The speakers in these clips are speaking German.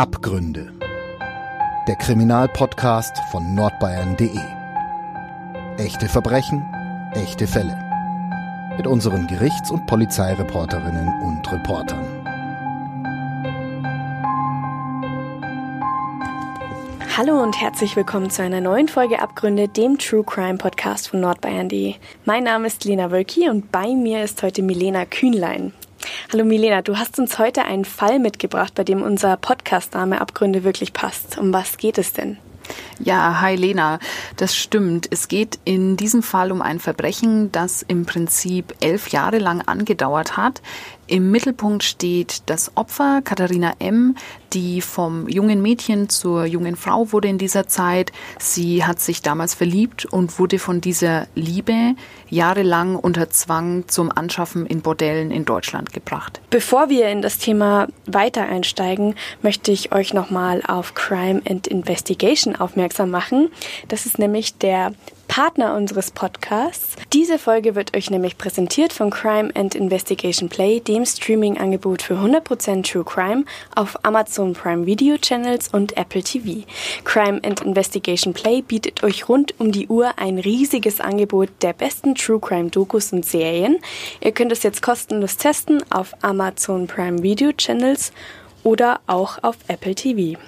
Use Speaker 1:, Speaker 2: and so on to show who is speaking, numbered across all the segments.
Speaker 1: Abgründe. Der Kriminalpodcast von nordbayern.de. Echte Verbrechen, echte Fälle. Mit unseren Gerichts- und Polizeireporterinnen und Reportern.
Speaker 2: Hallo und herzlich willkommen zu einer neuen Folge Abgründe, dem True Crime Podcast von nordbayern.de. Mein Name ist Lena Wölki und bei mir ist heute Milena Kühnlein. Hallo Milena, du hast uns heute einen Fall mitgebracht, bei dem unser Podcastname Abgründe wirklich passt. Um was geht es denn?
Speaker 3: Ja, hi Lena, das stimmt. Es geht in diesem Fall um ein Verbrechen, das im Prinzip elf Jahre lang angedauert hat. Im Mittelpunkt steht das Opfer, Katharina M., die vom jungen Mädchen zur jungen Frau wurde in dieser Zeit. Sie hat sich damals verliebt und wurde von dieser Liebe jahrelang unter Zwang zum Anschaffen in Bordellen in Deutschland gebracht.
Speaker 2: Bevor wir in das Thema weiter einsteigen, möchte ich euch nochmal auf Crime and Investigation aufmerksam machen. Das ist nämlich der Partner unseres Podcasts. Diese Folge wird euch nämlich präsentiert von Crime and Investigation Play, dem Streaming-Angebot für 100% True Crime auf Amazon Prime Video Channels und Apple TV. Crime and Investigation Play bietet euch rund um die Uhr ein riesiges Angebot der besten True Crime Dokus und Serien. Ihr könnt es jetzt kostenlos testen auf Amazon Prime Video Channels oder auch auf Apple TV.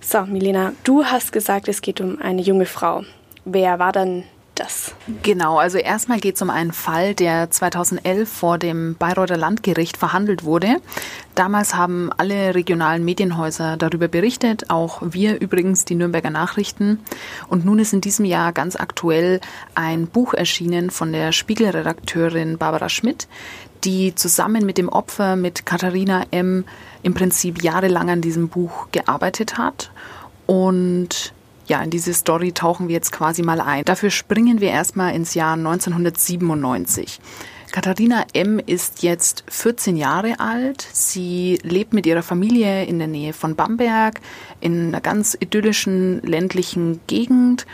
Speaker 2: So, Milena, du hast gesagt, es geht um eine junge Frau. Wer war dann das?
Speaker 3: Genau, also erstmal geht es um einen Fall, der 2011 vor dem Bayreuther Landgericht verhandelt wurde. Damals haben alle regionalen Medienhäuser darüber berichtet, auch wir übrigens, die Nürnberger Nachrichten. Und nun ist in diesem Jahr ganz aktuell ein Buch erschienen von der Spiegelredakteurin Barbara Schmidt, die zusammen mit dem Opfer, mit Katharina M., im Prinzip jahrelang an diesem Buch gearbeitet hat. Und ja, in diese Story tauchen wir jetzt quasi mal ein. Dafür springen wir erstmal ins Jahr 1997. Katharina M. ist jetzt 14 Jahre alt. Sie lebt mit ihrer Familie in der Nähe von Bamberg in einer ganz idyllischen ländlichen Gegend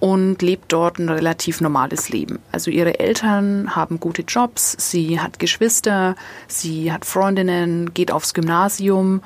Speaker 3: und lebt dort ein relativ normales Leben. Also ihre Eltern haben gute Jobs, sie hat Geschwister, sie hat Freundinnen, geht aufs Gymnasium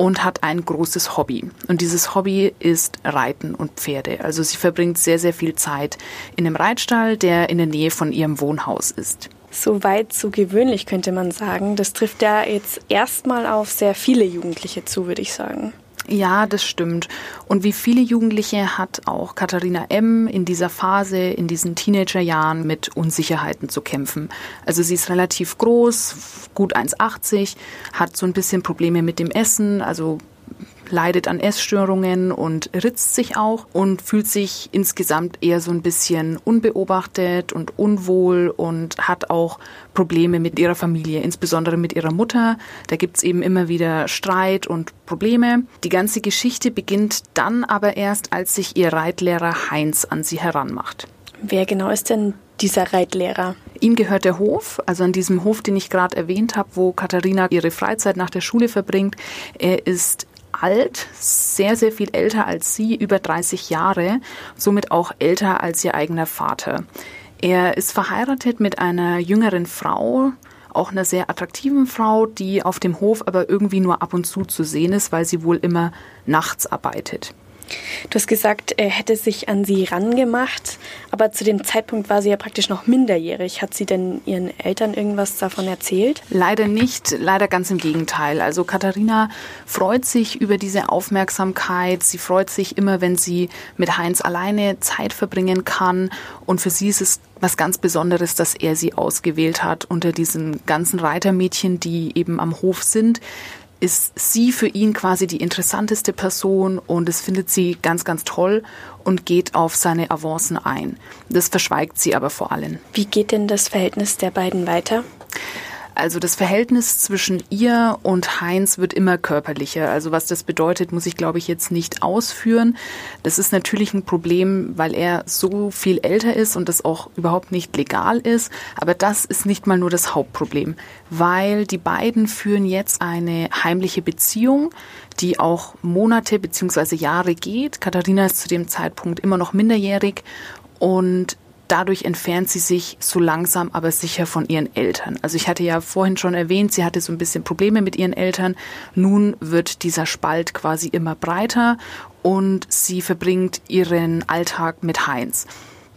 Speaker 3: und hat ein großes Hobby. Und dieses Hobby ist Reiten und Pferde. Also sie verbringt sehr, sehr viel Zeit in einem Reitstall, der in der Nähe von ihrem Wohnhaus ist.
Speaker 2: So weit, so gewöhnlich könnte man sagen. Das trifft ja jetzt erstmal auf sehr viele Jugendliche zu, würde ich sagen.
Speaker 3: Ja, das stimmt. Und wie viele Jugendliche hat auch Katharina M. in dieser Phase, in diesen Teenagerjahren mit Unsicherheiten zu kämpfen. Also sie ist relativ groß, gut 1,80, hat so ein bisschen Probleme mit dem Essen, also leidet an Essstörungen und ritzt sich auch und fühlt sich insgesamt eher so ein bisschen unbeobachtet und unwohl und hat auch Probleme mit ihrer Familie, insbesondere mit ihrer Mutter. Da gibt's eben immer wieder Streit und Probleme. Die ganze Geschichte beginnt dann aber erst, als sich ihr Reitlehrer Heinz an sie heranmacht.
Speaker 2: Wer genau ist denn dieser Reitlehrer?
Speaker 3: Ihm gehört der Hof, also an diesem Hof, den ich gerade erwähnt habe, wo Katharina ihre Freizeit nach der Schule verbringt. Er ist alt, sehr, sehr viel älter als sie, über 30 Jahre, somit auch älter als ihr eigener Vater. Er ist verheiratet mit einer jüngeren Frau, auch einer sehr attraktiven Frau, die auf dem Hof aber irgendwie nur ab und zu zu sehen ist, weil sie wohl immer nachts arbeitet.
Speaker 2: Du hast gesagt, er hätte sich an sie rangemacht, aber zu dem Zeitpunkt war sie ja praktisch noch minderjährig. Hat sie denn ihren Eltern irgendwas davon erzählt?
Speaker 3: Leider nicht, leider ganz im Gegenteil. Also Katharina freut sich über diese Aufmerksamkeit. Sie freut sich immer, wenn sie mit Heinz alleine Zeit verbringen kann. Und für sie ist es was ganz Besonderes, dass er sie ausgewählt hat unter diesen ganzen Reitermädchen, die eben am Hof sind ist sie für ihn quasi die interessanteste Person und es findet sie ganz, ganz toll und geht auf seine Avancen ein. Das verschweigt sie aber vor allem.
Speaker 2: Wie geht denn das Verhältnis der beiden weiter?
Speaker 3: Also das Verhältnis zwischen ihr und Heinz wird immer körperlicher. Also was das bedeutet, muss ich glaube ich jetzt nicht ausführen. Das ist natürlich ein Problem, weil er so viel älter ist und das auch überhaupt nicht legal ist. Aber das ist nicht mal nur das Hauptproblem, weil die beiden führen jetzt eine heimliche Beziehung, die auch Monate bzw. Jahre geht. Katharina ist zu dem Zeitpunkt immer noch minderjährig und dadurch entfernt sie sich so langsam aber sicher von ihren Eltern. Also ich hatte ja vorhin schon erwähnt, sie hatte so ein bisschen Probleme mit ihren Eltern. Nun wird dieser Spalt quasi immer breiter und sie verbringt ihren Alltag mit Heinz.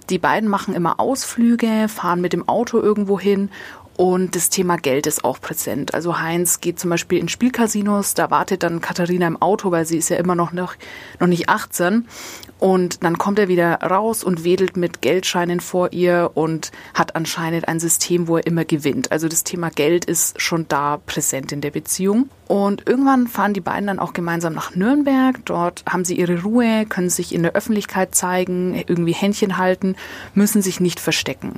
Speaker 3: Die beiden machen immer Ausflüge, fahren mit dem Auto irgendwo hin und das Thema Geld ist auch präsent. Also Heinz geht zum Beispiel in Spielcasinos, da wartet dann Katharina im Auto, weil sie ist ja immer noch, noch, noch nicht 18. Und dann kommt er wieder raus und wedelt mit Geldscheinen vor ihr und hat anscheinend ein System, wo er immer gewinnt. Also das Thema Geld ist schon da präsent in der Beziehung. Und irgendwann fahren die beiden dann auch gemeinsam nach Nürnberg. Dort haben sie ihre Ruhe, können sich in der Öffentlichkeit zeigen, irgendwie Händchen halten, müssen sich nicht verstecken.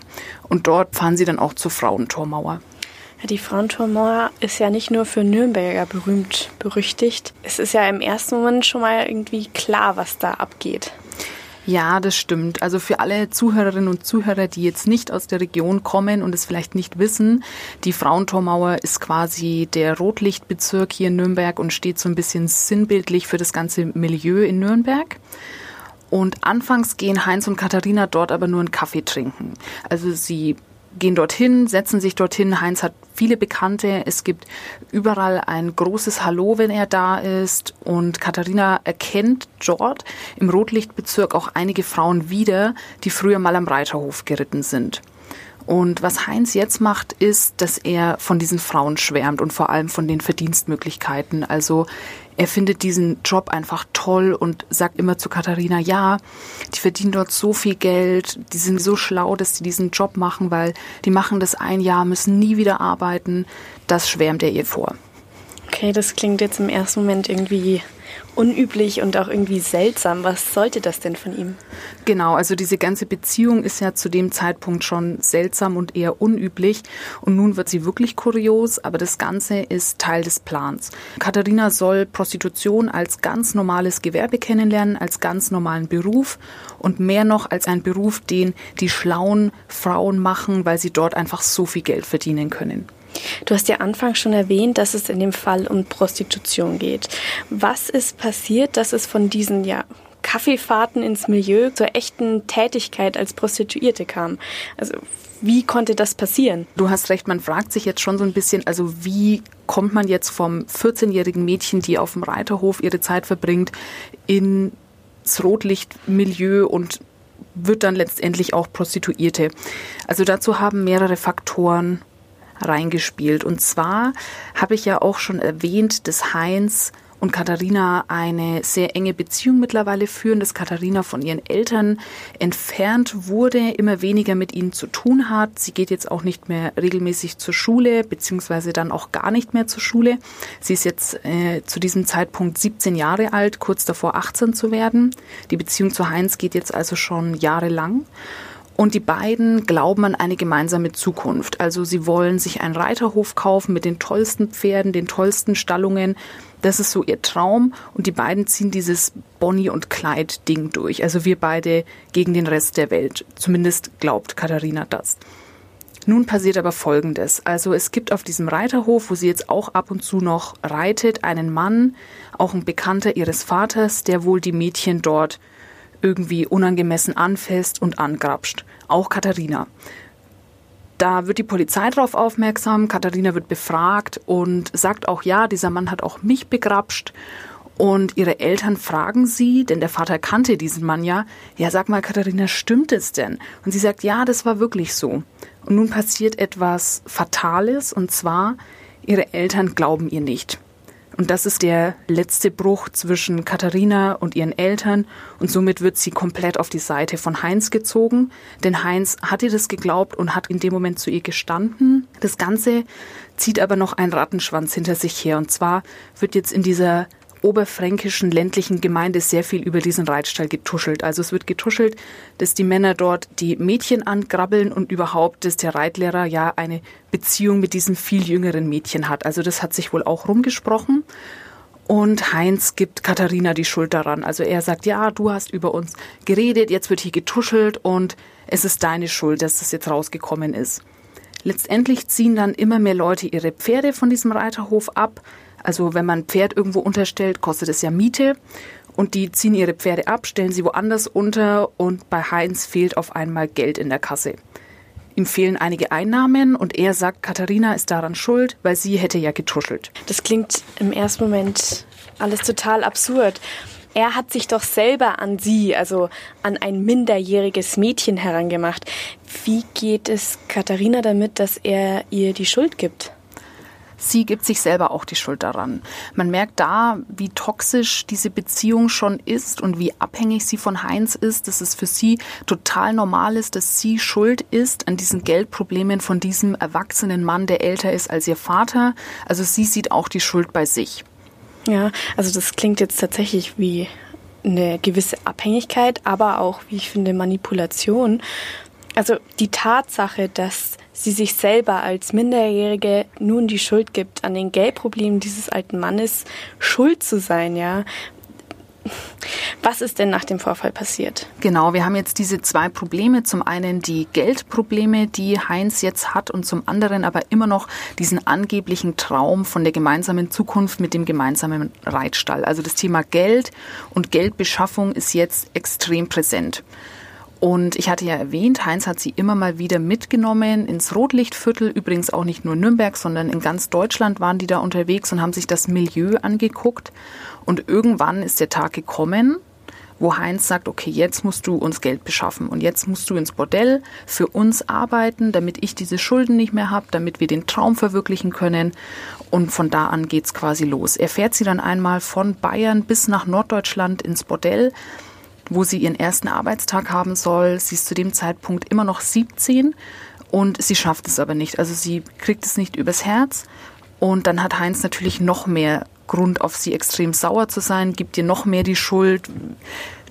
Speaker 3: Und dort fahren sie dann auch zur Frauentormauer.
Speaker 2: Die Frauentormauer ist ja nicht nur für Nürnberger berühmt berüchtigt. Es ist ja im ersten Moment schon mal irgendwie klar, was da abgeht.
Speaker 3: Ja, das stimmt. Also für alle Zuhörerinnen und Zuhörer, die jetzt nicht aus der Region kommen und es vielleicht nicht wissen, die Frauentormauer ist quasi der Rotlichtbezirk hier in Nürnberg und steht so ein bisschen sinnbildlich für das ganze Milieu in Nürnberg. Und anfangs gehen Heinz und Katharina dort aber nur einen Kaffee trinken. Also sie gehen dorthin, setzen sich dorthin. Heinz hat viele Bekannte. Es gibt überall ein großes Hallo, wenn er da ist. Und Katharina erkennt dort im Rotlichtbezirk auch einige Frauen wieder, die früher mal am Reiterhof geritten sind. Und was Heinz jetzt macht, ist, dass er von diesen Frauen schwärmt und vor allem von den Verdienstmöglichkeiten. Also er findet diesen Job einfach toll und sagt immer zu Katharina, ja, die verdienen dort so viel Geld, die sind so schlau, dass sie diesen Job machen, weil die machen das ein Jahr, müssen nie wieder arbeiten. Das schwärmt er ihr vor.
Speaker 2: Okay, das klingt jetzt im ersten Moment irgendwie unüblich und auch irgendwie seltsam. Was sollte das denn von ihm?
Speaker 3: Genau, also diese ganze Beziehung ist ja zu dem Zeitpunkt schon seltsam und eher unüblich. Und nun wird sie wirklich kurios, aber das Ganze ist Teil des Plans. Katharina soll Prostitution als ganz normales Gewerbe kennenlernen, als ganz normalen Beruf und mehr noch als einen Beruf, den die schlauen Frauen machen, weil sie dort einfach so viel Geld verdienen können.
Speaker 2: Du hast ja anfangs schon erwähnt, dass es in dem Fall um Prostitution geht. Was ist passiert, dass es von diesen ja, Kaffeefahrten ins Milieu zur echten Tätigkeit als Prostituierte kam? Also wie konnte das passieren?
Speaker 3: Du hast recht, man fragt sich jetzt schon so ein bisschen, also wie kommt man jetzt vom 14-jährigen Mädchen, die auf dem Reiterhof ihre Zeit verbringt, ins Rotlichtmilieu und wird dann letztendlich auch Prostituierte. Also dazu haben mehrere Faktoren reingespielt. Und zwar habe ich ja auch schon erwähnt, dass Heinz und Katharina eine sehr enge Beziehung mittlerweile führen, dass Katharina von ihren Eltern entfernt wurde, immer weniger mit ihnen zu tun hat. Sie geht jetzt auch nicht mehr regelmäßig zur Schule, beziehungsweise dann auch gar nicht mehr zur Schule. Sie ist jetzt äh, zu diesem Zeitpunkt 17 Jahre alt, kurz davor 18 zu werden. Die Beziehung zu Heinz geht jetzt also schon jahrelang. Und die beiden glauben an eine gemeinsame Zukunft. Also sie wollen sich einen Reiterhof kaufen mit den tollsten Pferden, den tollsten Stallungen. Das ist so ihr Traum. Und die beiden ziehen dieses Bonnie und Clyde Ding durch. Also wir beide gegen den Rest der Welt. Zumindest glaubt Katharina das. Nun passiert aber Folgendes. Also es gibt auf diesem Reiterhof, wo sie jetzt auch ab und zu noch reitet, einen Mann, auch ein Bekannter ihres Vaters, der wohl die Mädchen dort irgendwie unangemessen anfasst und angrapscht. Auch Katharina. Da wird die Polizei darauf aufmerksam, Katharina wird befragt und sagt auch, ja, dieser Mann hat auch mich begrapscht. Und ihre Eltern fragen sie, denn der Vater kannte diesen Mann ja, ja, sag mal, Katharina, stimmt es denn? Und sie sagt, ja, das war wirklich so. Und nun passiert etwas Fatales, und zwar, ihre Eltern glauben ihr nicht. Und das ist der letzte Bruch zwischen Katharina und ihren Eltern. Und somit wird sie komplett auf die Seite von Heinz gezogen, denn Heinz hat ihr das geglaubt und hat in dem Moment zu ihr gestanden. Das Ganze zieht aber noch einen Rattenschwanz hinter sich her. Und zwar wird jetzt in dieser oberfränkischen ländlichen Gemeinde sehr viel über diesen Reitstall getuschelt. Also es wird getuschelt, dass die Männer dort die Mädchen angrabbeln und überhaupt, dass der Reitlehrer ja eine Beziehung mit diesem viel jüngeren Mädchen hat. Also das hat sich wohl auch rumgesprochen. Und Heinz gibt Katharina die Schuld daran. Also er sagt, ja, du hast über uns geredet, jetzt wird hier getuschelt und es ist deine Schuld, dass das jetzt rausgekommen ist. Letztendlich ziehen dann immer mehr Leute ihre Pferde von diesem Reiterhof ab. Also wenn man ein Pferd irgendwo unterstellt, kostet es ja Miete. und die ziehen ihre Pferde ab, stellen sie woanders unter und bei Heinz fehlt auf einmal Geld in der Kasse. Ihm fehlen einige Einnahmen und er sagt, Katharina ist daran schuld, weil sie hätte ja getuschelt.
Speaker 2: Das klingt im ersten Moment alles total absurd. Er hat sich doch selber an sie, also an ein minderjähriges Mädchen herangemacht. Wie geht es Katharina damit, dass er ihr die Schuld gibt?
Speaker 3: Sie gibt sich selber auch die Schuld daran. Man merkt da, wie toxisch diese Beziehung schon ist und wie abhängig sie von Heinz ist, dass es für sie total normal ist, dass sie schuld ist an diesen Geldproblemen von diesem erwachsenen Mann, der älter ist als ihr Vater. Also sie sieht auch die Schuld bei sich.
Speaker 2: Ja, also das klingt jetzt tatsächlich wie eine gewisse Abhängigkeit, aber auch, wie ich finde, Manipulation. Also die Tatsache, dass sie sich selber als Minderjährige nun die Schuld gibt, an den Geldproblemen dieses alten Mannes schuld zu sein, ja. Was ist denn nach dem Vorfall passiert?
Speaker 3: Genau, wir haben jetzt diese zwei Probleme. Zum einen die Geldprobleme, die Heinz jetzt hat und zum anderen aber immer noch diesen angeblichen Traum von der gemeinsamen Zukunft mit dem gemeinsamen Reitstall. Also das Thema Geld und Geldbeschaffung ist jetzt extrem präsent. Und ich hatte ja erwähnt, Heinz hat sie immer mal wieder mitgenommen ins Rotlichtviertel. Übrigens auch nicht nur Nürnberg, sondern in ganz Deutschland waren die da unterwegs und haben sich das Milieu angeguckt. Und irgendwann ist der Tag gekommen, wo Heinz sagt, okay, jetzt musst du uns Geld beschaffen und jetzt musst du ins Bordell für uns arbeiten, damit ich diese Schulden nicht mehr habe, damit wir den Traum verwirklichen können. Und von da an geht's quasi los. Er fährt sie dann einmal von Bayern bis nach Norddeutschland ins Bordell wo sie ihren ersten Arbeitstag haben soll. Sie ist zu dem Zeitpunkt immer noch 17 und sie schafft es aber nicht. Also sie kriegt es nicht übers Herz. Und dann hat Heinz natürlich noch mehr Grund, auf sie extrem sauer zu sein, gibt ihr noch mehr die Schuld,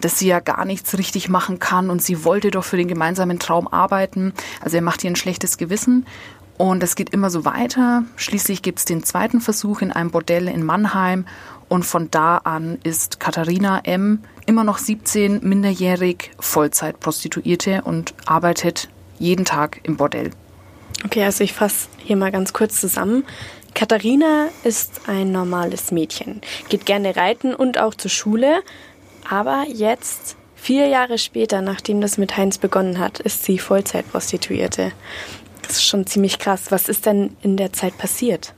Speaker 3: dass sie ja gar nichts richtig machen kann und sie wollte doch für den gemeinsamen Traum arbeiten. Also er macht ihr ein schlechtes Gewissen und es geht immer so weiter. Schließlich gibt es den zweiten Versuch in einem Bordell in Mannheim und von da an ist Katharina M. immer noch 17, minderjährig, Vollzeitprostituierte und arbeitet jeden Tag im Bordell.
Speaker 2: Okay, also ich fasse hier mal ganz kurz zusammen. Katharina ist ein normales Mädchen, geht gerne reiten und auch zur Schule, aber jetzt, vier Jahre später, nachdem das mit Heinz begonnen hat, ist sie Vollzeitprostituierte. Das ist schon ziemlich krass. Was ist denn in der Zeit passiert?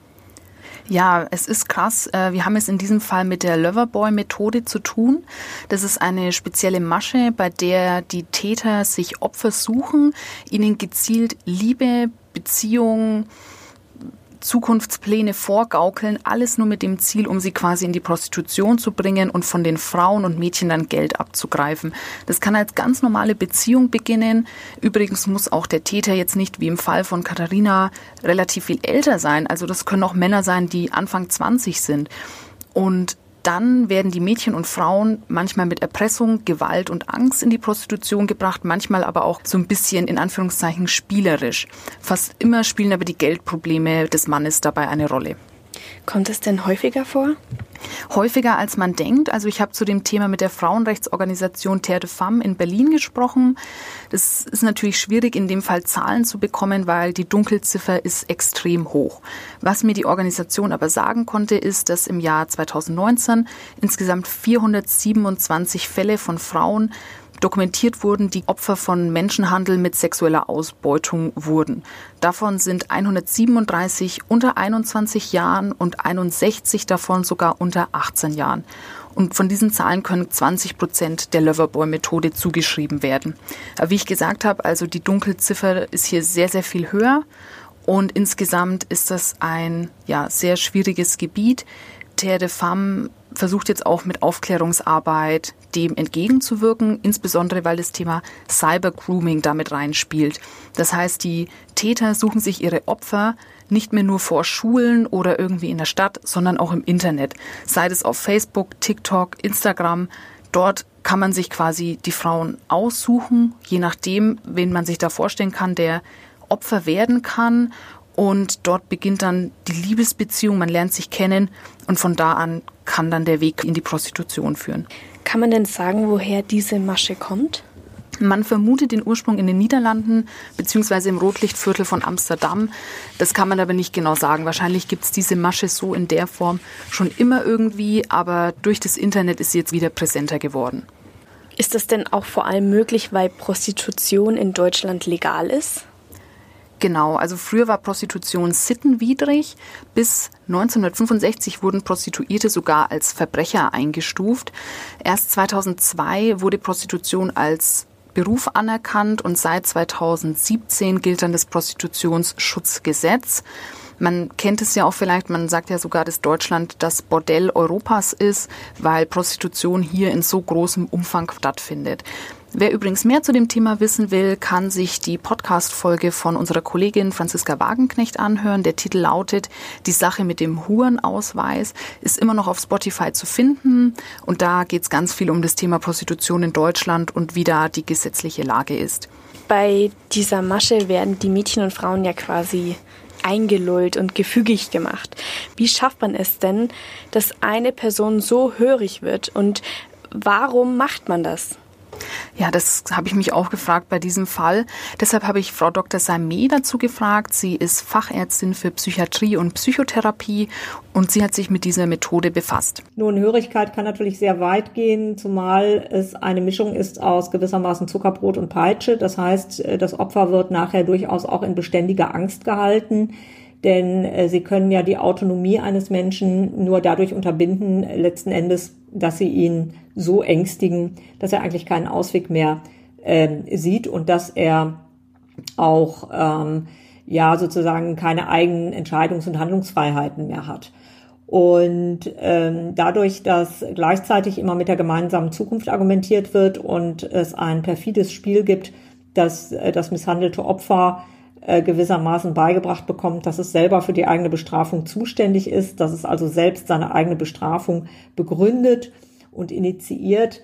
Speaker 3: Ja, es ist krass. Äh, wir haben es in diesem Fall mit der Loverboy-Methode zu tun. Das ist eine spezielle Masche, bei der die Täter sich Opfer suchen, ihnen gezielt Liebe, Beziehung, Zukunftspläne vorgaukeln, alles nur mit dem Ziel, um sie quasi in die Prostitution zu bringen und von den Frauen und Mädchen dann Geld abzugreifen. Das kann als ganz normale Beziehung beginnen. Übrigens muss auch der Täter jetzt nicht wie im Fall von Katharina relativ viel älter sein. Also das können auch Männer sein, die Anfang 20 sind. Und dann werden die Mädchen und Frauen manchmal mit Erpressung, Gewalt und Angst in die Prostitution gebracht, manchmal aber auch so ein bisschen in Anführungszeichen spielerisch. Fast immer spielen aber die Geldprobleme des Mannes dabei eine Rolle.
Speaker 2: Kommt es denn häufiger vor?
Speaker 3: Häufiger als man denkt. Also ich habe zu dem Thema mit der Frauenrechtsorganisation Terre de Femme in Berlin gesprochen. Das ist natürlich schwierig, in dem Fall Zahlen zu bekommen, weil die Dunkelziffer ist extrem hoch. Was mir die Organisation aber sagen konnte, ist, dass im Jahr 2019 insgesamt 427 Fälle von Frauen dokumentiert wurden, die Opfer von Menschenhandel mit sexueller Ausbeutung wurden. Davon sind 137 unter 21 Jahren und 61 davon sogar unter 18 Jahren. Und von diesen Zahlen können 20 Prozent der Loverboy-Methode zugeschrieben werden. Aber wie ich gesagt habe, also die Dunkelziffer ist hier sehr, sehr viel höher. Und insgesamt ist das ein ja, sehr schwieriges Gebiet. Terre de Femme versucht jetzt auch mit Aufklärungsarbeit dem entgegenzuwirken, insbesondere weil das Thema Cyber-Grooming damit reinspielt. Das heißt, die Täter suchen sich ihre Opfer nicht mehr nur vor Schulen oder irgendwie in der Stadt, sondern auch im Internet. Sei es auf Facebook, TikTok, Instagram. Dort kann man sich quasi die Frauen aussuchen, je nachdem, wen man sich da vorstellen kann, der Opfer werden kann und dort beginnt dann die Liebesbeziehung, man lernt sich kennen und von da an kann dann der Weg in die Prostitution führen.
Speaker 2: Kann man denn sagen, woher diese Masche kommt?
Speaker 3: Man vermutet den Ursprung in den Niederlanden beziehungsweise im Rotlichtviertel von Amsterdam. Das kann man aber nicht genau sagen. Wahrscheinlich gibt es diese Masche so in der Form schon immer irgendwie, aber durch das Internet ist sie jetzt wieder präsenter geworden.
Speaker 2: Ist das denn auch vor allem möglich, weil Prostitution in Deutschland legal ist?
Speaker 3: Genau, also früher war Prostitution sittenwidrig. Bis 1965 wurden Prostituierte sogar als Verbrecher eingestuft. Erst 2002 wurde Prostitution als Beruf anerkannt und seit 2017 gilt dann das Prostitutionsschutzgesetz. Man kennt es ja auch vielleicht, man sagt ja sogar, dass Deutschland das Bordell Europas ist, weil Prostitution hier in so großem Umfang stattfindet. Wer übrigens mehr zu dem Thema wissen will, kann sich die Podcast-Folge von unserer Kollegin Franziska Wagenknecht anhören. Der Titel lautet Die Sache mit dem Hurenausweis, ist immer noch auf Spotify zu finden. Und da geht es ganz viel um das Thema Prostitution in Deutschland und wie da die gesetzliche Lage ist.
Speaker 2: Bei dieser Masche werden die Mädchen und Frauen ja quasi eingelullt und gefügig gemacht. Wie schafft man es denn, dass eine Person so hörig wird und warum macht man das?
Speaker 3: Ja, das habe ich mich auch gefragt bei diesem Fall. Deshalb habe ich Frau Dr. Sameh dazu gefragt. Sie ist Fachärztin für Psychiatrie und Psychotherapie und sie hat sich mit dieser Methode befasst.
Speaker 4: Nun, Hörigkeit kann natürlich sehr weit gehen, zumal es eine Mischung ist aus gewissermaßen Zuckerbrot und Peitsche. Das heißt, das Opfer wird nachher durchaus auch in beständiger Angst gehalten denn äh, sie können ja die Autonomie eines Menschen nur dadurch unterbinden, letzten Endes, dass sie ihn so ängstigen, dass er eigentlich keinen Ausweg mehr äh, sieht und dass er auch ähm, ja sozusagen keine eigenen Entscheidungs- und Handlungsfreiheiten mehr hat. Und ähm, dadurch, dass gleichzeitig immer mit der gemeinsamen Zukunft argumentiert wird und es ein perfides Spiel gibt, dass äh, das misshandelte Opfer äh, gewissermaßen beigebracht bekommt, dass es selber für die eigene Bestrafung zuständig ist, dass es also selbst seine eigene Bestrafung begründet und initiiert,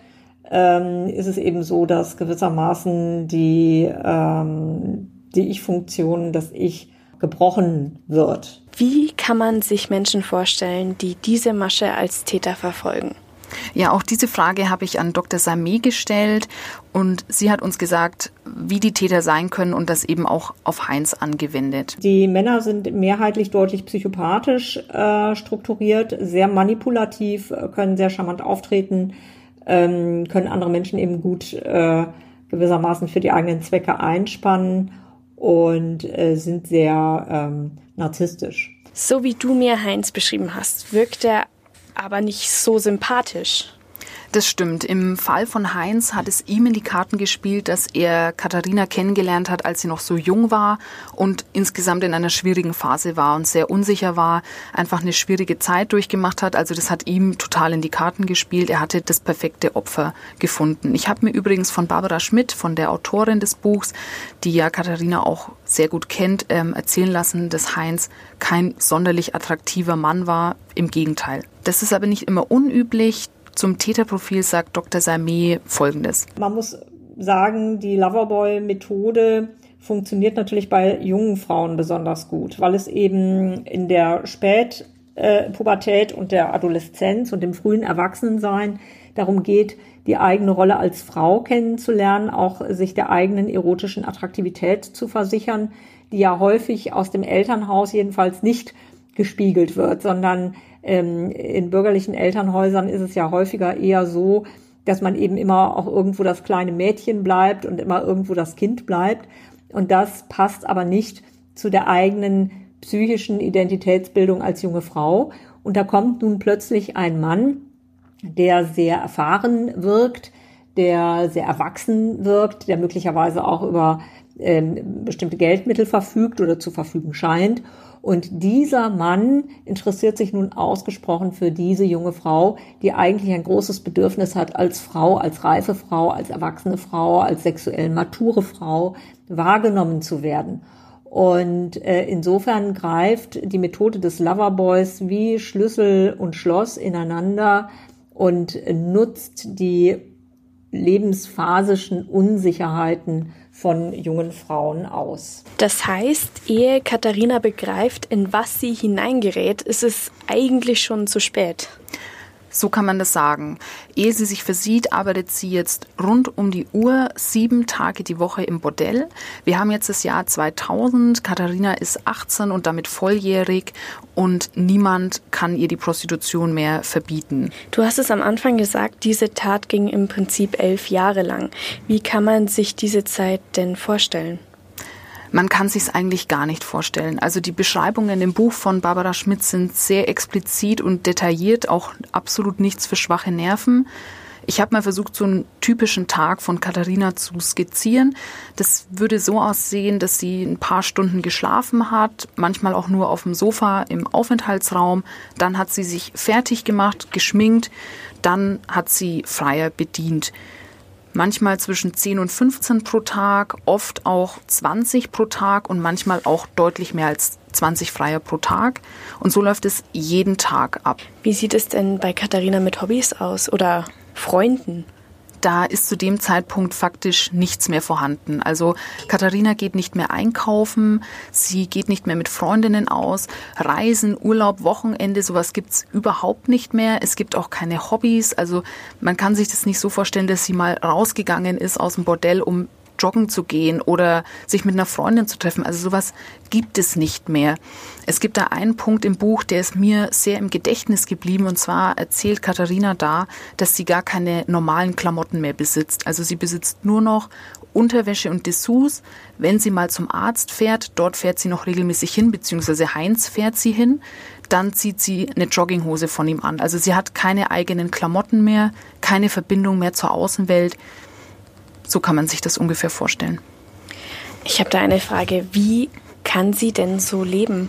Speaker 4: ähm, ist es eben so, dass gewissermaßen die, ähm, die Ich-Funktion, das Ich gebrochen wird.
Speaker 2: Wie kann man sich Menschen vorstellen, die diese Masche als Täter verfolgen?
Speaker 3: Ja, auch diese Frage habe ich an Dr. Sameh gestellt und sie hat uns gesagt, wie die Täter sein können und das eben auch auf Heinz angewendet.
Speaker 4: Die Männer sind mehrheitlich deutlich psychopathisch äh, strukturiert, sehr manipulativ, äh, können sehr charmant auftreten, ähm, können andere Menschen eben gut äh, gewissermaßen für die eigenen Zwecke einspannen und äh, sind sehr ähm, narzisstisch.
Speaker 2: So wie du mir Heinz beschrieben hast, wirkt er aber nicht so sympathisch.
Speaker 3: Das stimmt. Im Fall von Heinz hat es ihm in die Karten gespielt, dass er Katharina kennengelernt hat, als sie noch so jung war und insgesamt in einer schwierigen Phase war und sehr unsicher war, einfach eine schwierige Zeit durchgemacht hat. Also das hat ihm total in die Karten gespielt. Er hatte das perfekte Opfer gefunden. Ich habe mir übrigens von Barbara Schmidt, von der Autorin des Buchs, die ja Katharina auch sehr gut kennt, ähm, erzählen lassen, dass Heinz kein sonderlich attraktiver Mann war. Im Gegenteil. Das ist aber nicht immer unüblich. Zum Täterprofil sagt Dr. Sameh Folgendes.
Speaker 4: Man muss sagen, die Loverboy-Methode funktioniert natürlich bei jungen Frauen besonders gut, weil es eben in der Spätpubertät und der Adoleszenz und dem frühen Erwachsenensein darum geht, die eigene Rolle als Frau kennenzulernen, auch sich der eigenen erotischen Attraktivität zu versichern, die ja häufig aus dem Elternhaus jedenfalls nicht gespiegelt wird, sondern in bürgerlichen Elternhäusern ist es ja häufiger eher so, dass man eben immer auch irgendwo das kleine Mädchen bleibt und immer irgendwo das Kind bleibt. Und das passt aber nicht zu der eigenen psychischen Identitätsbildung als junge Frau. Und da kommt nun plötzlich ein Mann, der sehr erfahren wirkt, der sehr erwachsen wirkt, der möglicherweise auch über ähm, bestimmte Geldmittel verfügt oder zu verfügen scheint und dieser Mann interessiert sich nun ausgesprochen für diese junge Frau, die eigentlich ein großes Bedürfnis hat, als Frau, als reife Frau, als erwachsene Frau, als sexuell mature Frau wahrgenommen zu werden. Und äh, insofern greift die Methode des Loverboys wie Schlüssel und Schloss ineinander und nutzt die lebensphasischen Unsicherheiten von jungen Frauen aus.
Speaker 2: Das heißt, ehe Katharina begreift, in was sie hineingerät, ist es eigentlich schon zu spät.
Speaker 3: So kann man das sagen. Ehe sie sich versieht, arbeitet sie jetzt rund um die Uhr, sieben Tage die Woche im Bordell. Wir haben jetzt das Jahr 2000. Katharina ist 18 und damit volljährig und niemand kann ihr die Prostitution mehr verbieten.
Speaker 2: Du hast es am Anfang gesagt, diese Tat ging im Prinzip elf Jahre lang. Wie kann man sich diese Zeit denn vorstellen?
Speaker 3: Man kann sich es eigentlich gar nicht vorstellen. Also die Beschreibungen im Buch von Barbara Schmidt sind sehr explizit und detailliert, auch absolut nichts für schwache Nerven. Ich habe mal versucht, so einen typischen Tag von Katharina zu skizzieren. Das würde so aussehen, dass sie ein paar Stunden geschlafen hat, manchmal auch nur auf dem Sofa im Aufenthaltsraum. Dann hat sie sich fertig gemacht, geschminkt. Dann hat sie Freier bedient manchmal zwischen 10 und 15 pro Tag, oft auch 20 pro Tag und manchmal auch deutlich mehr als 20 Freier pro Tag. Und so läuft es jeden Tag ab.
Speaker 2: Wie sieht es denn bei Katharina mit Hobbys aus oder Freunden?
Speaker 3: Da ist zu dem Zeitpunkt faktisch nichts mehr vorhanden. Also Katharina geht nicht mehr einkaufen, sie geht nicht mehr mit Freundinnen aus, Reisen, Urlaub, Wochenende, sowas gibt's überhaupt nicht mehr. Es gibt auch keine Hobbys. Also man kann sich das nicht so vorstellen, dass sie mal rausgegangen ist aus dem Bordell, um joggen zu gehen oder sich mit einer Freundin zu treffen. Also sowas gibt es nicht mehr. Es gibt da einen Punkt im Buch, der ist mir sehr im Gedächtnis geblieben. Und zwar erzählt Katharina da, dass sie gar keine normalen Klamotten mehr besitzt. Also sie besitzt nur noch Unterwäsche und Dessous. Wenn sie mal zum Arzt fährt, dort fährt sie noch regelmäßig hin, beziehungsweise Heinz fährt sie hin, dann zieht sie eine Jogginghose von ihm an. Also sie hat keine eigenen Klamotten mehr, keine Verbindung mehr zur Außenwelt. So kann man sich das ungefähr vorstellen.
Speaker 2: Ich habe da eine Frage. Wie kann sie denn so leben?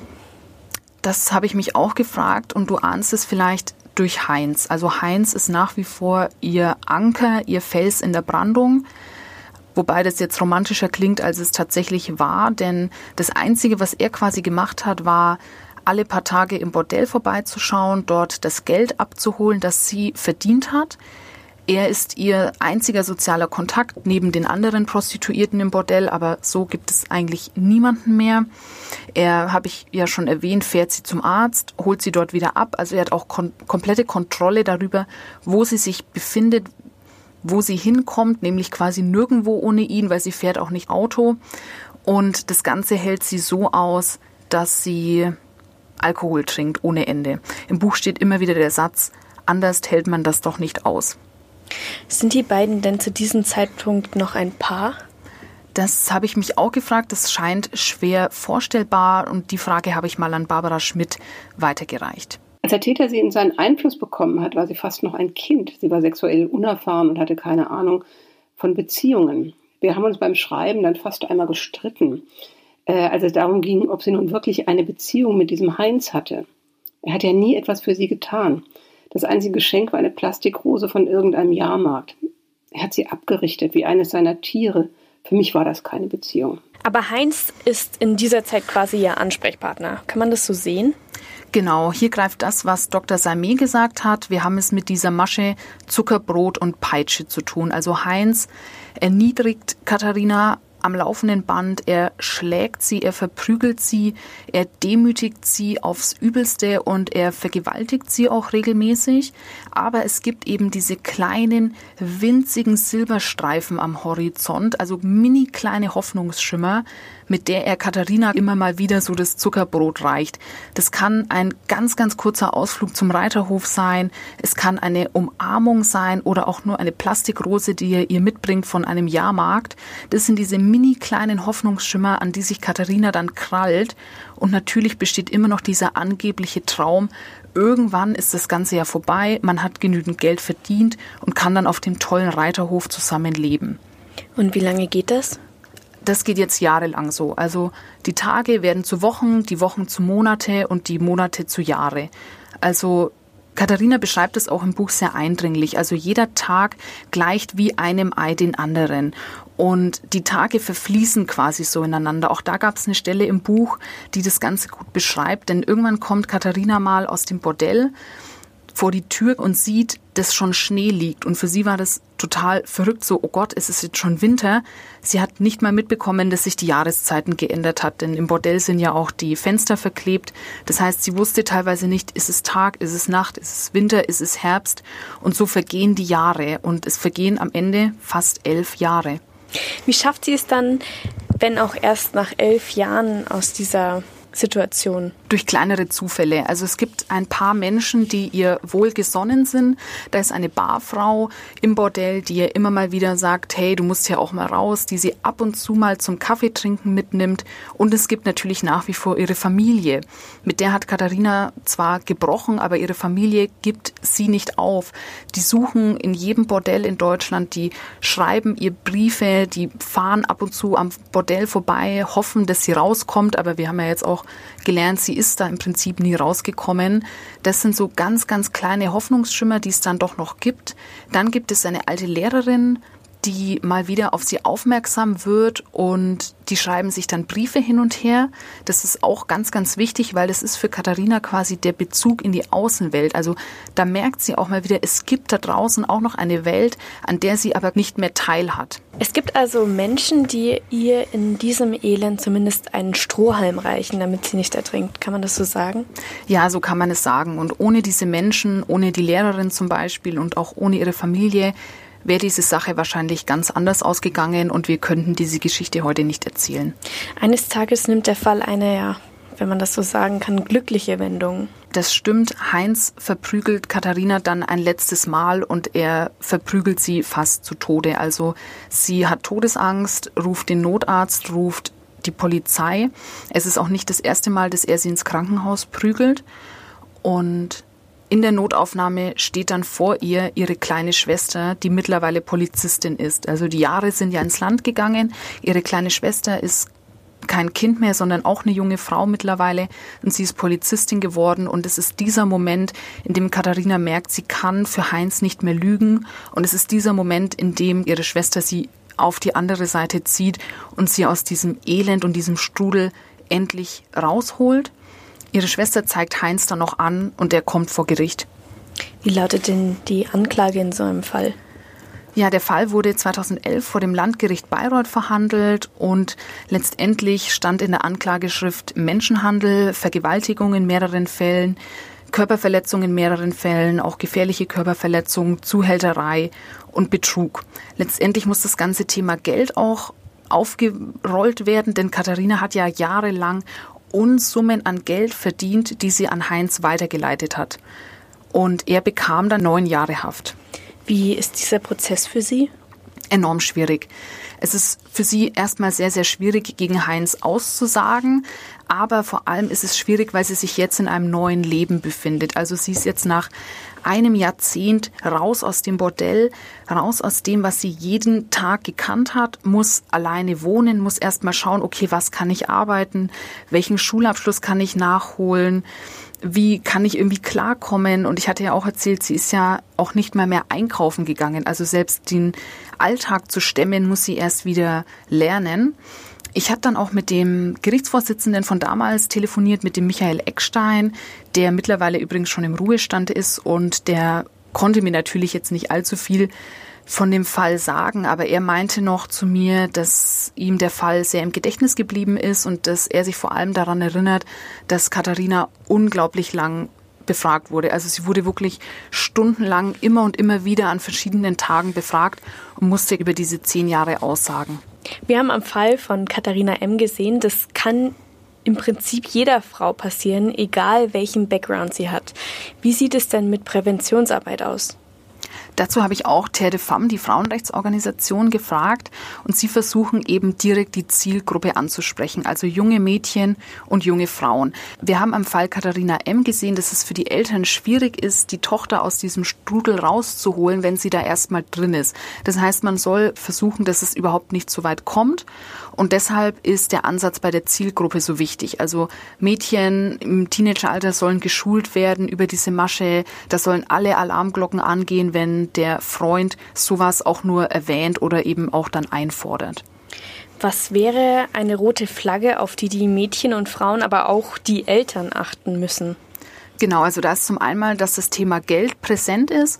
Speaker 3: Das habe ich mich auch gefragt und du ahnst es vielleicht durch Heinz. Also Heinz ist nach wie vor ihr Anker, ihr Fels in der Brandung. Wobei das jetzt romantischer klingt, als es tatsächlich war, denn das Einzige, was er quasi gemacht hat, war, alle paar Tage im Bordell vorbeizuschauen, dort das Geld abzuholen, das sie verdient hat. Er ist ihr einziger sozialer Kontakt neben den anderen Prostituierten im Bordell, aber so gibt es eigentlich niemanden mehr. Er, habe ich ja schon erwähnt, fährt sie zum Arzt, holt sie dort wieder ab. Also er hat auch kon komplette Kontrolle darüber, wo sie sich befindet, wo sie hinkommt, nämlich quasi nirgendwo ohne ihn, weil sie fährt auch nicht Auto. Und das Ganze hält sie so aus, dass sie Alkohol trinkt ohne Ende. Im Buch steht immer wieder der Satz, anders hält man das doch nicht aus.
Speaker 2: Sind die beiden denn zu diesem Zeitpunkt noch ein Paar?
Speaker 3: Das habe ich mich auch gefragt. Das scheint schwer vorstellbar und die Frage habe ich mal an Barbara Schmidt weitergereicht.
Speaker 5: Als der Täter sie in seinen Einfluss bekommen hat, war sie fast noch ein Kind. Sie war sexuell unerfahren und hatte keine Ahnung von Beziehungen. Wir haben uns beim Schreiben dann fast einmal gestritten, äh, als es darum ging, ob sie nun wirklich eine Beziehung mit diesem Heinz hatte. Er hat ja nie etwas für sie getan. Das einzige Geschenk war eine Plastikrose von irgendeinem Jahrmarkt. Er hat sie abgerichtet wie eines seiner Tiere. Für mich war das keine Beziehung.
Speaker 2: Aber Heinz ist in dieser Zeit quasi ihr Ansprechpartner. Kann man das so sehen?
Speaker 3: Genau, hier greift das, was Dr. Salmé gesagt hat. Wir haben es mit dieser Masche Zuckerbrot und Peitsche zu tun. Also Heinz erniedrigt Katharina am laufenden Band. Er schlägt sie, er verprügelt sie, er demütigt sie aufs Übelste und er vergewaltigt sie auch regelmäßig. Aber es gibt eben diese kleinen, winzigen Silberstreifen am Horizont, also mini kleine Hoffnungsschimmer, mit der er Katharina immer mal wieder so das Zuckerbrot reicht. Das kann ein ganz, ganz kurzer Ausflug zum Reiterhof sein. Es kann eine Umarmung sein oder auch nur eine Plastikrose, die er ihr mitbringt von einem Jahrmarkt. Das sind diese mini kleinen Hoffnungsschimmer, an die sich Katharina dann krallt. Und natürlich besteht immer noch dieser angebliche Traum, irgendwann ist das Ganze ja vorbei, man hat genügend Geld verdient und kann dann auf dem tollen Reiterhof zusammenleben.
Speaker 2: Und wie lange geht das?
Speaker 3: Das geht jetzt jahrelang so. Also die Tage werden zu Wochen, die Wochen zu Monate und die Monate zu Jahre. Also Katharina beschreibt es auch im Buch sehr eindringlich. Also jeder Tag gleicht wie einem Ei den anderen. Und die Tage verfließen quasi so ineinander. Auch da gab es eine Stelle im Buch, die das Ganze gut beschreibt. Denn irgendwann kommt Katharina mal aus dem Bordell vor die Tür und sieht, dass schon Schnee liegt. Und für sie war das total verrückt, so, oh Gott, es ist jetzt schon Winter. Sie hat nicht mal mitbekommen, dass sich die Jahreszeiten geändert hat, denn im Bordell sind ja auch die Fenster verklebt. Das heißt, sie wusste teilweise nicht, ist es Tag, ist es Nacht, ist es Winter, ist es Herbst. Und so vergehen die Jahre und es vergehen am Ende fast elf Jahre.
Speaker 2: Wie schafft sie es dann, wenn auch erst nach elf Jahren aus dieser Situation?
Speaker 3: Durch kleinere Zufälle. Also es gibt ein paar Menschen, die ihr wohlgesonnen sind. Da ist eine Barfrau im Bordell, die ihr immer mal wieder sagt, hey, du musst ja auch mal raus, die sie ab und zu mal zum Kaffeetrinken mitnimmt. Und es gibt natürlich nach wie vor ihre Familie. Mit der hat Katharina zwar gebrochen, aber ihre Familie gibt sie nicht auf. Die suchen in jedem Bordell in Deutschland, die schreiben ihr Briefe, die fahren ab und zu am Bordell vorbei, hoffen, dass sie rauskommt. Aber wir haben ja jetzt auch gelernt, sie ist da im Prinzip nie rausgekommen. Das sind so ganz, ganz kleine Hoffnungsschimmer, die es dann doch noch gibt. Dann gibt es eine alte Lehrerin, die mal wieder auf sie aufmerksam wird und die schreiben sich dann Briefe hin und her. Das ist auch ganz, ganz wichtig, weil das ist für Katharina quasi der Bezug in die Außenwelt. Also da merkt sie auch mal wieder, es gibt da draußen auch noch eine Welt, an der sie aber nicht mehr teilhat.
Speaker 2: Es gibt also Menschen, die ihr in diesem Elend zumindest einen Strohhalm reichen, damit sie nicht ertrinkt. Kann man das so sagen?
Speaker 3: Ja, so kann man es sagen. Und ohne diese Menschen, ohne die Lehrerin zum Beispiel und auch ohne ihre Familie, wäre diese Sache wahrscheinlich ganz anders ausgegangen und wir könnten diese Geschichte heute nicht erzählen.
Speaker 2: Eines Tages nimmt der Fall eine, ja, wenn man das so sagen kann, glückliche Wendung.
Speaker 3: Das stimmt. Heinz verprügelt Katharina dann ein letztes Mal und er verprügelt sie fast zu Tode. Also sie hat Todesangst, ruft den Notarzt, ruft die Polizei. Es ist auch nicht das erste Mal, dass er sie ins Krankenhaus prügelt. Und in der Notaufnahme steht dann vor ihr ihre kleine Schwester, die mittlerweile Polizistin ist. Also die Jahre sind ja ins Land gegangen. Ihre kleine Schwester ist kein Kind mehr, sondern auch eine junge Frau mittlerweile und sie ist Polizistin geworden und es ist dieser Moment, in dem Katharina merkt, sie kann für Heinz nicht mehr lügen und es ist dieser Moment, in dem ihre Schwester sie auf die andere Seite zieht und sie aus diesem Elend und diesem Strudel endlich rausholt. Ihre Schwester zeigt Heinz dann noch an und er kommt vor Gericht.
Speaker 2: Wie lautet denn die Anklage in so einem Fall?
Speaker 3: Ja, der Fall wurde 2011 vor dem Landgericht Bayreuth verhandelt und letztendlich stand in der Anklageschrift Menschenhandel, Vergewaltigung in mehreren Fällen, Körperverletzung in mehreren Fällen, auch gefährliche Körperverletzung, Zuhälterei und Betrug. Letztendlich muss das ganze Thema Geld auch aufgerollt werden, denn Katharina hat ja jahrelang Unsummen an Geld verdient, die sie an Heinz weitergeleitet hat. Und er bekam dann neun Jahre Haft.
Speaker 2: Wie ist dieser Prozess für Sie?
Speaker 3: Enorm schwierig. Es ist für sie erstmal sehr, sehr schwierig, gegen Heinz auszusagen. Aber vor allem ist es schwierig, weil sie sich jetzt in einem neuen Leben befindet. Also sie ist jetzt nach einem Jahrzehnt raus aus dem Bordell, raus aus dem, was sie jeden Tag gekannt hat, muss alleine wohnen, muss erstmal schauen, okay, was kann ich arbeiten, welchen Schulabschluss kann ich nachholen, wie kann ich irgendwie klarkommen? Und ich hatte ja auch erzählt, sie ist ja auch nicht mal mehr einkaufen gegangen. Also selbst den Alltag zu stemmen, muss sie erst wieder lernen. Ich habe dann auch mit dem Gerichtsvorsitzenden von damals telefoniert, mit dem Michael Eckstein, der mittlerweile übrigens schon im Ruhestand ist und der konnte mir natürlich jetzt nicht allzu viel von dem Fall sagen, aber er meinte noch zu mir, dass ihm der Fall sehr im Gedächtnis geblieben ist und dass er sich vor allem daran erinnert, dass Katharina unglaublich lang befragt wurde. Also sie wurde wirklich stundenlang immer und immer wieder an verschiedenen Tagen befragt und musste über diese zehn Jahre aussagen.
Speaker 2: Wir haben am Fall von Katharina M. gesehen, das kann im Prinzip jeder Frau passieren, egal welchen Background sie hat. Wie sieht es denn mit Präventionsarbeit aus?
Speaker 3: Dazu habe ich auch Terre de Femme, die Frauenrechtsorganisation, gefragt und sie versuchen eben direkt die Zielgruppe anzusprechen, also junge Mädchen und junge Frauen. Wir haben am Fall Katharina M. gesehen, dass es für die Eltern schwierig ist, die Tochter aus diesem Strudel rauszuholen, wenn sie da erstmal drin ist. Das heißt, man soll versuchen, dass es überhaupt nicht so weit kommt und deshalb ist der Ansatz bei der Zielgruppe so wichtig. Also Mädchen im Teenageralter sollen geschult werden über diese Masche. Da sollen alle Alarmglocken angehen, wenn der Freund sowas auch nur erwähnt oder eben auch dann einfordert.
Speaker 2: Was wäre eine rote Flagge, auf die die Mädchen und Frauen, aber auch die Eltern achten müssen?
Speaker 3: Genau, also da ist zum einen, dass das Thema Geld präsent ist.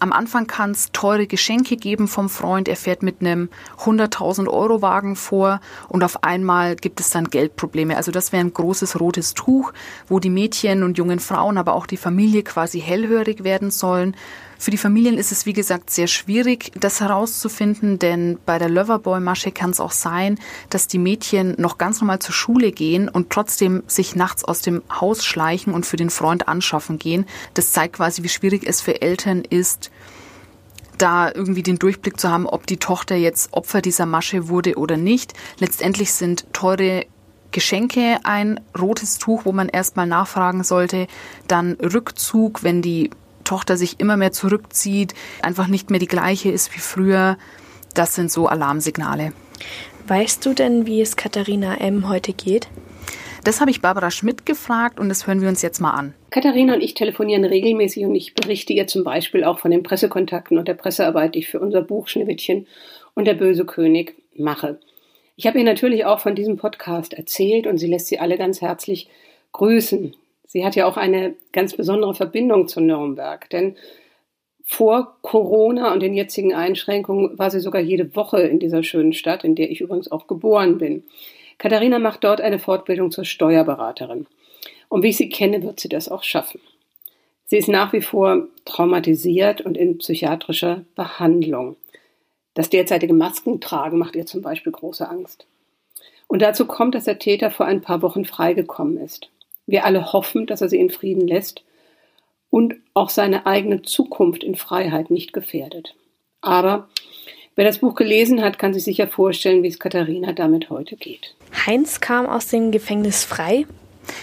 Speaker 3: Am Anfang kann es teure Geschenke geben vom Freund. Er fährt mit einem 100.000 Euro Wagen vor und auf einmal gibt es dann Geldprobleme. Also das wäre ein großes rotes Tuch, wo die Mädchen und jungen Frauen, aber auch die Familie quasi hellhörig werden sollen. Für die Familien ist es, wie gesagt, sehr schwierig, das herauszufinden, denn bei der Loverboy-Masche kann es auch sein, dass die Mädchen noch ganz normal zur Schule gehen und trotzdem sich nachts aus dem Haus schleichen und für den Freund anschaffen gehen. Das zeigt quasi, wie schwierig es für Eltern ist, da irgendwie den Durchblick zu haben, ob die Tochter jetzt Opfer dieser Masche wurde oder nicht. Letztendlich sind teure Geschenke ein rotes Tuch, wo man erstmal nachfragen sollte. Dann Rückzug, wenn die Tochter sich immer mehr zurückzieht, einfach nicht mehr die gleiche ist wie früher. Das sind so Alarmsignale.
Speaker 2: Weißt du denn, wie es Katharina M. heute geht?
Speaker 3: Das habe ich Barbara Schmidt gefragt und das hören wir uns jetzt mal an.
Speaker 5: Katharina und ich telefonieren regelmäßig und ich berichte ihr zum Beispiel auch von den Pressekontakten und der Pressearbeit, die ich für unser Buch Schneewittchen und der böse König mache. Ich habe ihr natürlich auch von diesem Podcast erzählt und sie lässt sie alle ganz herzlich grüßen. Sie hat ja auch eine ganz besondere Verbindung zu Nürnberg, denn vor Corona und den jetzigen Einschränkungen war sie sogar jede Woche in dieser schönen Stadt, in der ich übrigens auch geboren bin. Katharina macht dort eine Fortbildung zur Steuerberaterin. Und wie ich sie kenne, wird sie das auch schaffen. Sie ist nach wie vor traumatisiert und in psychiatrischer Behandlung. Das derzeitige Maskentragen macht ihr zum Beispiel große Angst. Und dazu kommt, dass der Täter vor ein paar Wochen freigekommen ist. Wir alle hoffen, dass er sie in Frieden lässt und auch seine eigene Zukunft in Freiheit nicht gefährdet. Aber wer das Buch gelesen hat, kann sich sicher vorstellen, wie es Katharina damit heute geht.
Speaker 2: Heinz kam aus dem Gefängnis frei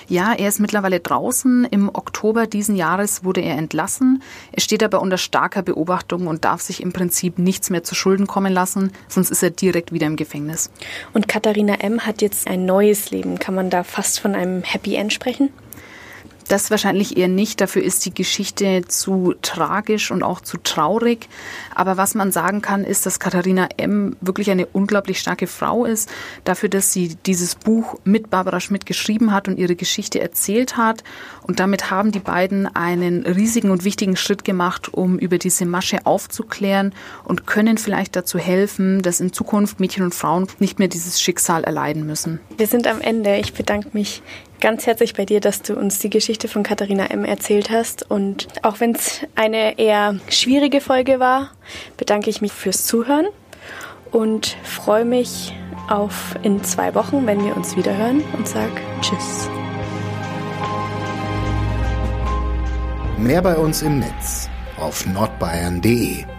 Speaker 3: ja, er ist mittlerweile draußen. Im Oktober diesen Jahres wurde er entlassen. Er steht aber unter starker Beobachtung und darf sich im Prinzip nichts mehr zu Schulden kommen lassen, sonst ist er direkt wieder im Gefängnis.
Speaker 2: Und Katharina M. hat jetzt ein neues Leben. Kann man da fast von einem Happy End sprechen?
Speaker 3: Das wahrscheinlich eher nicht. Dafür ist die Geschichte zu tragisch und auch zu traurig. Aber was man sagen kann, ist, dass Katharina M. wirklich eine unglaublich starke Frau ist. Dafür, dass sie dieses Buch mit Barbara Schmidt geschrieben hat und ihre Geschichte erzählt hat. Und damit haben die beiden einen riesigen und wichtigen Schritt gemacht, um über diese Masche aufzuklären und können vielleicht dazu helfen, dass in Zukunft Mädchen und Frauen nicht mehr dieses Schicksal erleiden müssen.
Speaker 2: Wir sind am Ende. Ich bedanke mich ganz herzlich bei dir, dass du uns die Geschichte von Katharina M. erzählt hast. Und auch wenn es eine eher schwierige Folge war, bedanke ich mich fürs Zuhören und freue mich auf in zwei Wochen, wenn wir uns wieder hören und sag Tschüss.
Speaker 1: Mehr bei uns im Netz auf nordbayern.de